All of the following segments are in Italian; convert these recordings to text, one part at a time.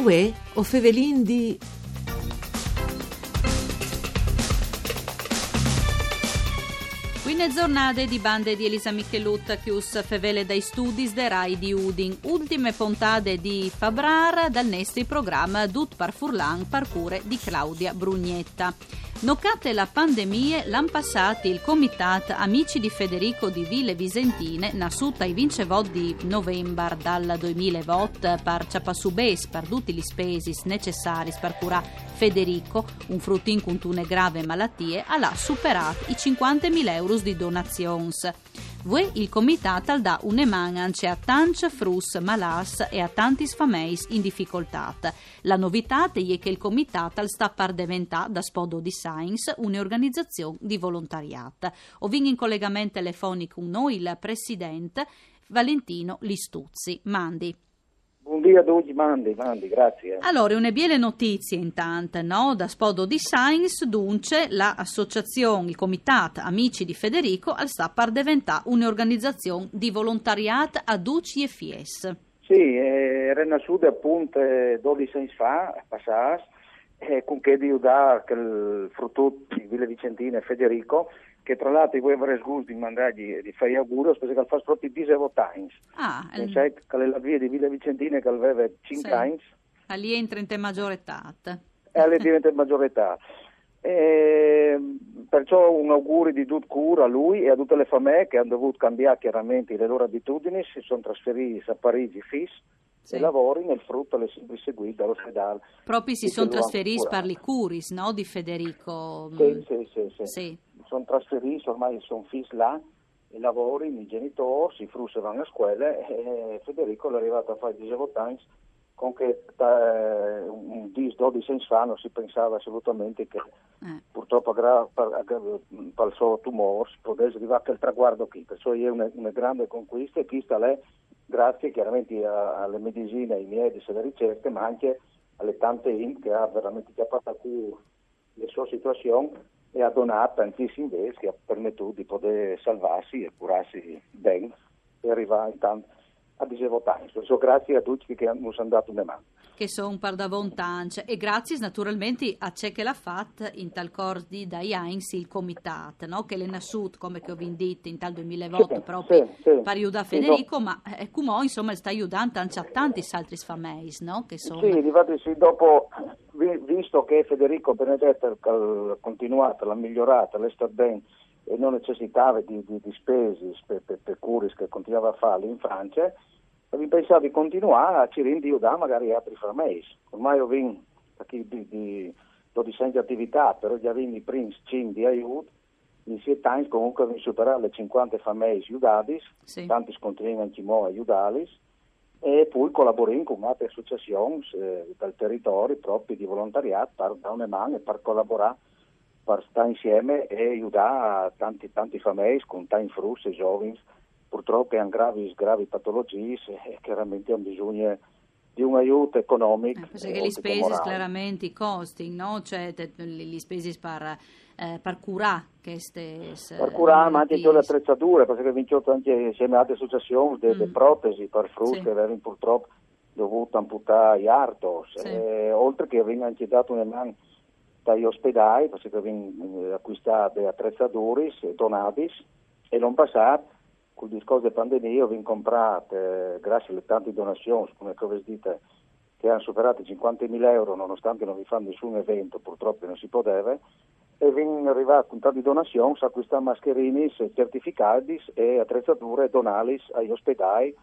Uè, o fevelin di... Quine giornate di bande di Elisa Michelutta chius fevele dai studi de Rai di Udin. Ultime puntate di Fabrar dal nesti programma Dut par Furlan parcure di Claudia Brugnetta. Noccate la pandemia, l'an passati il Comitat Amici di Federico di Ville Visentine, nassuta i vincevot di novembre dal 2020 per ciapassubes per tutti gli spesi necessari per curare Federico, un fruttin con tune grave malattie, ha superato i 50.000 euro di donazioni. Vue il comitato dà un'emanance a tanti frus malas e a tanti sfameis in difficoltà. La novità è che il comitato sta per diventare, da spodo di Science, un'organizzazione di volontariato. Ovin in collegamento telefonico con noi il presidente Valentino Listuzzi. Mandi. Buongiorno a tutti, mandi, mandi, grazie. Allora, una biele notizie intanto, no? Da Spodo di Science, dunque, l'associazione, il comitato Amici di Federico, al sta per diventare un'organizzazione di volontariato a Duci e Fies. Sì, eh, era nascuta appunto 12 anni fa, passati, eh, con che di che il frutto di Ville Vicentina Federico, che tra l'altro voi avrei sgusto di mandargli di fare auguri perché che fa proprio 19 Times. Ah, il... sai che la via di Ville Vicentina che aveva 5 anni. Sì. Lì entra in te maggiore età. E lì diventa in maggiore età. E perciò un augurio di tutta cura a lui e a tutte le famiglie che hanno dovuto cambiare chiaramente le loro abitudini, si sono trasferiti a Parigi FIS sì. e lavori nel frutto alle semplici guide all'ospedale. Proprio si sono trasferiti per i curis no, di Federico? Sì, sì, sì. sì. sì. Sono trasferiti, ormai sono FIS là, i lavori, i genitori, si frusse vanno a scuola e Federico è arrivato a fare 18 anni con che eh, un 10-12 anni fa non si pensava assolutamente che eh. purtroppo per, per, per, il suo tumore potesse arrivare al traguardo qui, perciò è una, una grande conquista e chi sta lì grazie chiaramente a, alle medicine, ai medici, alle ricerche, ma anche alle tante IM che ha veramente chiappato a cui le sue situazioni e ha donato tantissimi invece che ha permesso di poter salvarsi e curarsi bene e arrivare intanto a disevotanza. So, grazie a tutti che hanno dato una mano. Che sono par da vontanza e grazie naturalmente a ciò che l'ha fatto in tal cordi da Heinz il comitato, no? che l'è nasciuto come che ho detto in tal 2008 sì, proprio sì, sì. per aiutare Federico, no. ma eh, come insomma sta aiutando anche a tanti altri famiglie, no? Che sono... Sì, infatti sì, dopo visto che Federico Benedetto ha continuato, l'ha migliorata, l'è stato bene e non necessitava di, di, di spese per, per, per curis che continuava a farli in Francia, pensavo di continuare a ci da magari altri farmesi. Ormai ho vinto di, di, di 12 anni di attività, però già vinto i primi 5 di aiuto, in 7 anni comunque ho superato le 50 farmesi aiutati, sì. tanti continuano anche a aiutarli, e poi collaboriamo con altre associazioni eh, del territorio proprio di volontariato per dare una mano e per collaborare per stare insieme e aiutare tanti, tanti famiglie con tanti frutti e giovani purtroppo hanno gravi, gravi patologie e chiaramente hanno bisogno di un aiuto economico. Eh, perché gli spesi chiaramente, i costi, no? cioè gli spesi per, eh, per curare queste Per curare, ma anche le attrezzature, perché vincito anche insieme ad altre associazioni delle mm. protesi per frutti sì. che avevano purtroppo dovuto amputare gli artos, sì. e, oltre che avevano anche dato una mano dagli ospedali, perché avevano eh, acquistato attrezzature donati e non passato col discorso della pandemia ho comprato, eh, grazie alle tante donazioni, come dite, che hanno superato i 50.000 euro nonostante non vi fanno nessun evento, purtroppo non si poteva, e vengono arrivati con tante donazioni, a acquistare mascherini, certificati e attrezzature donali agli ospedali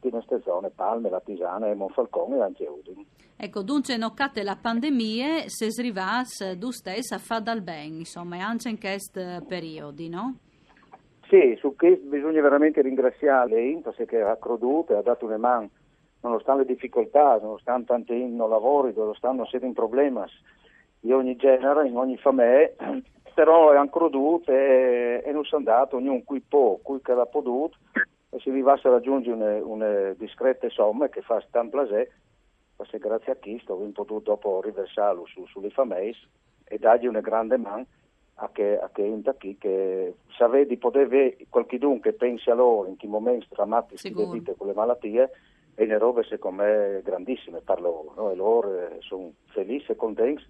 di queste zone, Palme, La Tisana, Monfalcone e anche Udine. Ecco, dunque, noccate la pandemia, se srivas, tu stessa fa dal bene, insomma, anche in questi periodi, no? Sì, su questo bisogna veramente ringraziare l'Intos che ha creduto e ha dato una mano, nonostante le difficoltà, nonostante tanti non lavori, nonostante siete in problemi di ogni genere, in ogni famiglia, però hanno creduto e, e non sono andato, ognuno qui può, qui che l'ha potuto, e se vi va a raggiungere una, discreta somma che fa placer, perché grazie a questo ho potuto dopo riversarlo su, sulle famiglie e dargli una grande mano a che, a che entra qui, che sapere di poter avere qualcuno che pensi a loro in quei momenti drammatici di vita con le malattie, e le robe secondo me grandissime per loro, no? e loro eh, sono felici e contenti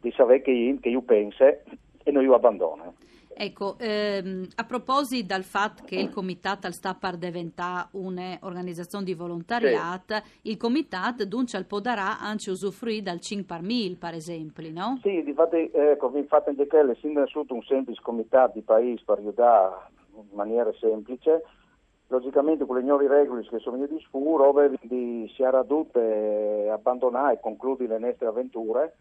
di sapere che io, che io penso e non io abbandono. Ecco, ehm, a proposito del fatto che il Comitato sta per diventare un'organizzazione di volontariato, sì. il Comitato dunque al podarà anche usufruire dal 5 per 1000, per esempio, no? Sì, infatti, ecco, infatti anche quello, essendo un semplice comitato di paese per aiutare in maniera semplice, logicamente con le nuove regole che sono venute di sfuro, si era tutte abbandonare e concludere le nostre avventure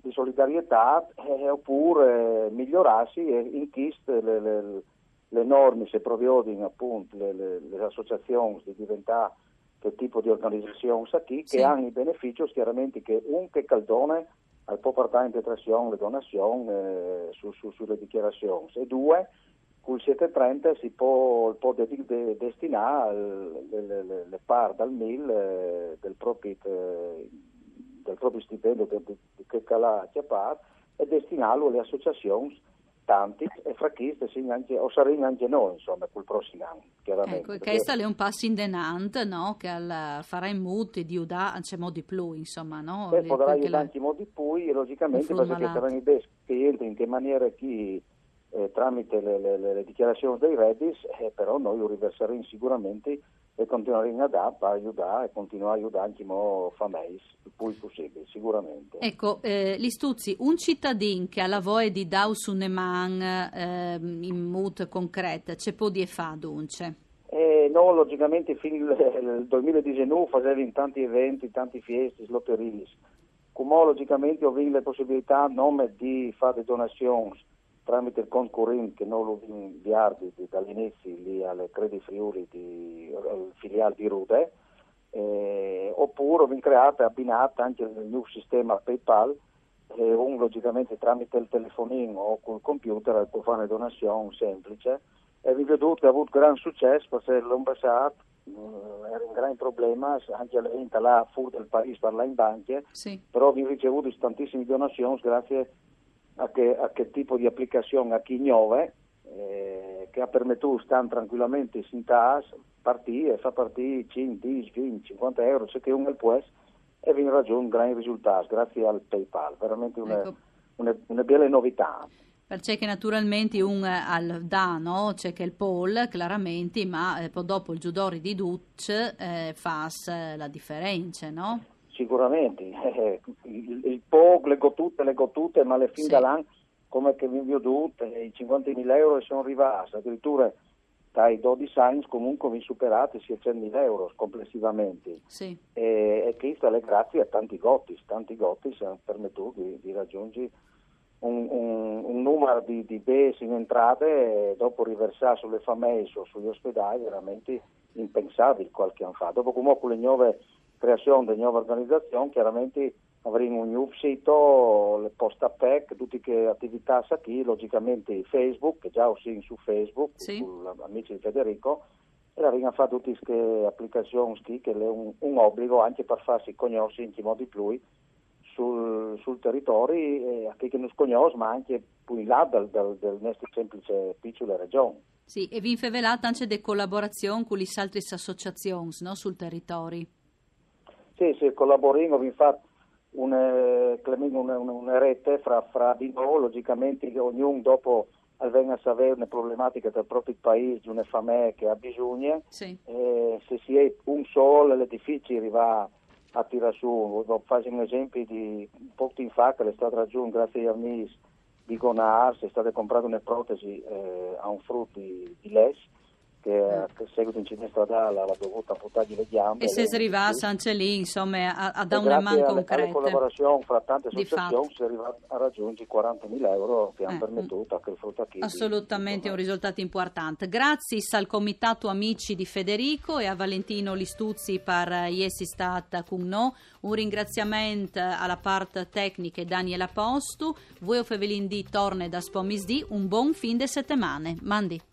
di solidarietà eh, oppure migliorarsi e in chist le, le, le norme se provvedano appunto le, le, le, associazioni di diventare che tipo di organizzazione sa chi sì. che hanno i benefici chiaramente che un che caldone al può portare in detrazione le donazioni eh, su, su, sulle dichiarazioni e due col 730 si può, può de, de, destinare le, le, le, par dal MIL eh, del profit eh, del proprio stipendio che, che cala a e destinarlo alle associazioni tanti e fra chi anche, o saranno anche noi insomma quel prossimo anno chiaramente ecco, questo è un passo indenante no? che al, farà in muti di udà anche modi più insomma no? e potrà aiutare anche modi più e logicamente perché saranno idee che entri in che maniera chi eh, tramite le, le, le, dichiarazioni dei redditi eh, però noi lo riverseremo sicuramente e continueremo ad aiutare e continuare a aiutare anche i famiglie il più possibile, sicuramente. Ecco, eh, Listuzzi, un cittadino che ha la voglia di dare su Neman eh, in mood concreto, c'è può di fare dunque? Eh, no, logicamente fin il 2019 facevi tanti eventi, tanti fiesti, lotterie. Come logicamente ho avuto le possibilità non di fare donazioni tramite il conto corrente che noi lo inviamo dall'inizio lì alle Credi Friuli di, al filiale di Rude eh, oppure abbiamo creato e abbinato anche il nuovo sistema PayPal e un logicamente tramite il telefonino o col computer può fare una donazione semplice e abbiamo veduto che ha avuto gran successo perché passato eh, era un gran problema anche all'ente là fuori del paese per là in banche sì. però abbiamo ricevuto tantissime donazioni grazie a che, a che tipo di applicazione a chi nuove eh, che ha permesso stare tranquillamente in casa, partire, fa partire 5, 10, 20, 50 euro, se che uno può e viene raggiunto grandi risultati grazie al PayPal, veramente una, ecco. una, una bella novità. Perché che naturalmente un al da, no? c'è che il Paul, chiaramente, ma eh, poi dopo il giudori di Duc eh, fa la differenza, no? Sicuramente, eh, il, POG leggo tutte, leggo tutte, ma alle fine sì. dall'anno come che vi ho detto, i 50.000 euro sono arrivati, addirittura dai 12 anni comunque vi superate sia 100.000 euro complessivamente. Sì. E, e questo è grazie a tanti gotti, tanti gotti hanno permesso di, di raggiungere un, un, un, numero di, di besi in entrate e dopo riversare sulle famiglie o sugli ospedali veramente impensabile qualche anno fa. Dopo comunque le nuove creazione di nuova organizzazione, chiaramente avremo un nuovo sito, le posta PEC, tutte le attività qui, logicamente Facebook, che già ho su Facebook, sì. con amici di Federico, e avremo fatto tutte queste applicazioni che è un, un, obbligo anche per farsi conoscere in modo più sul, sul territorio, a chi che non conosce, ma anche più in là del, del, del nostro semplice piccolo regione. Sì, e vi infevelate anche delle collaborazioni con le altre associazioni no, sul territorio? Sì, sì, collaboriamo, infatti una, una, una rete fra, fra di noi, logicamente ognuno dopo venga a sapere una problematica del proprio paese, una famiglia che ha bisogno, sì. eh, se si è un solo è difficile arrivare a tirare su. Faccio un esempio di un po' in fa che è stato raggiunto grazie a amici di Gonar, è stata comprata una protesi eh, a un frutto di, di Les che a seguito incidente stradale ha dovuto amputargli le gambe. E se si arriva a Sancelì, insomma, a, a dare una mano concreta. Grazie collaborazione fra tante associazioni si arriva a raggiungere 40.000 euro che eh. hanno permesso che frutta chi. Assolutamente un risultato importante. Grazie al Comitato Amici di Federico e a Valentino Listuzzi per essere stata con noi. Un ringraziamento alla parte tecnica Daniela Postu. Voi o Fevelin di torne da Spomisdi. Un buon fin de settimane. Mandi.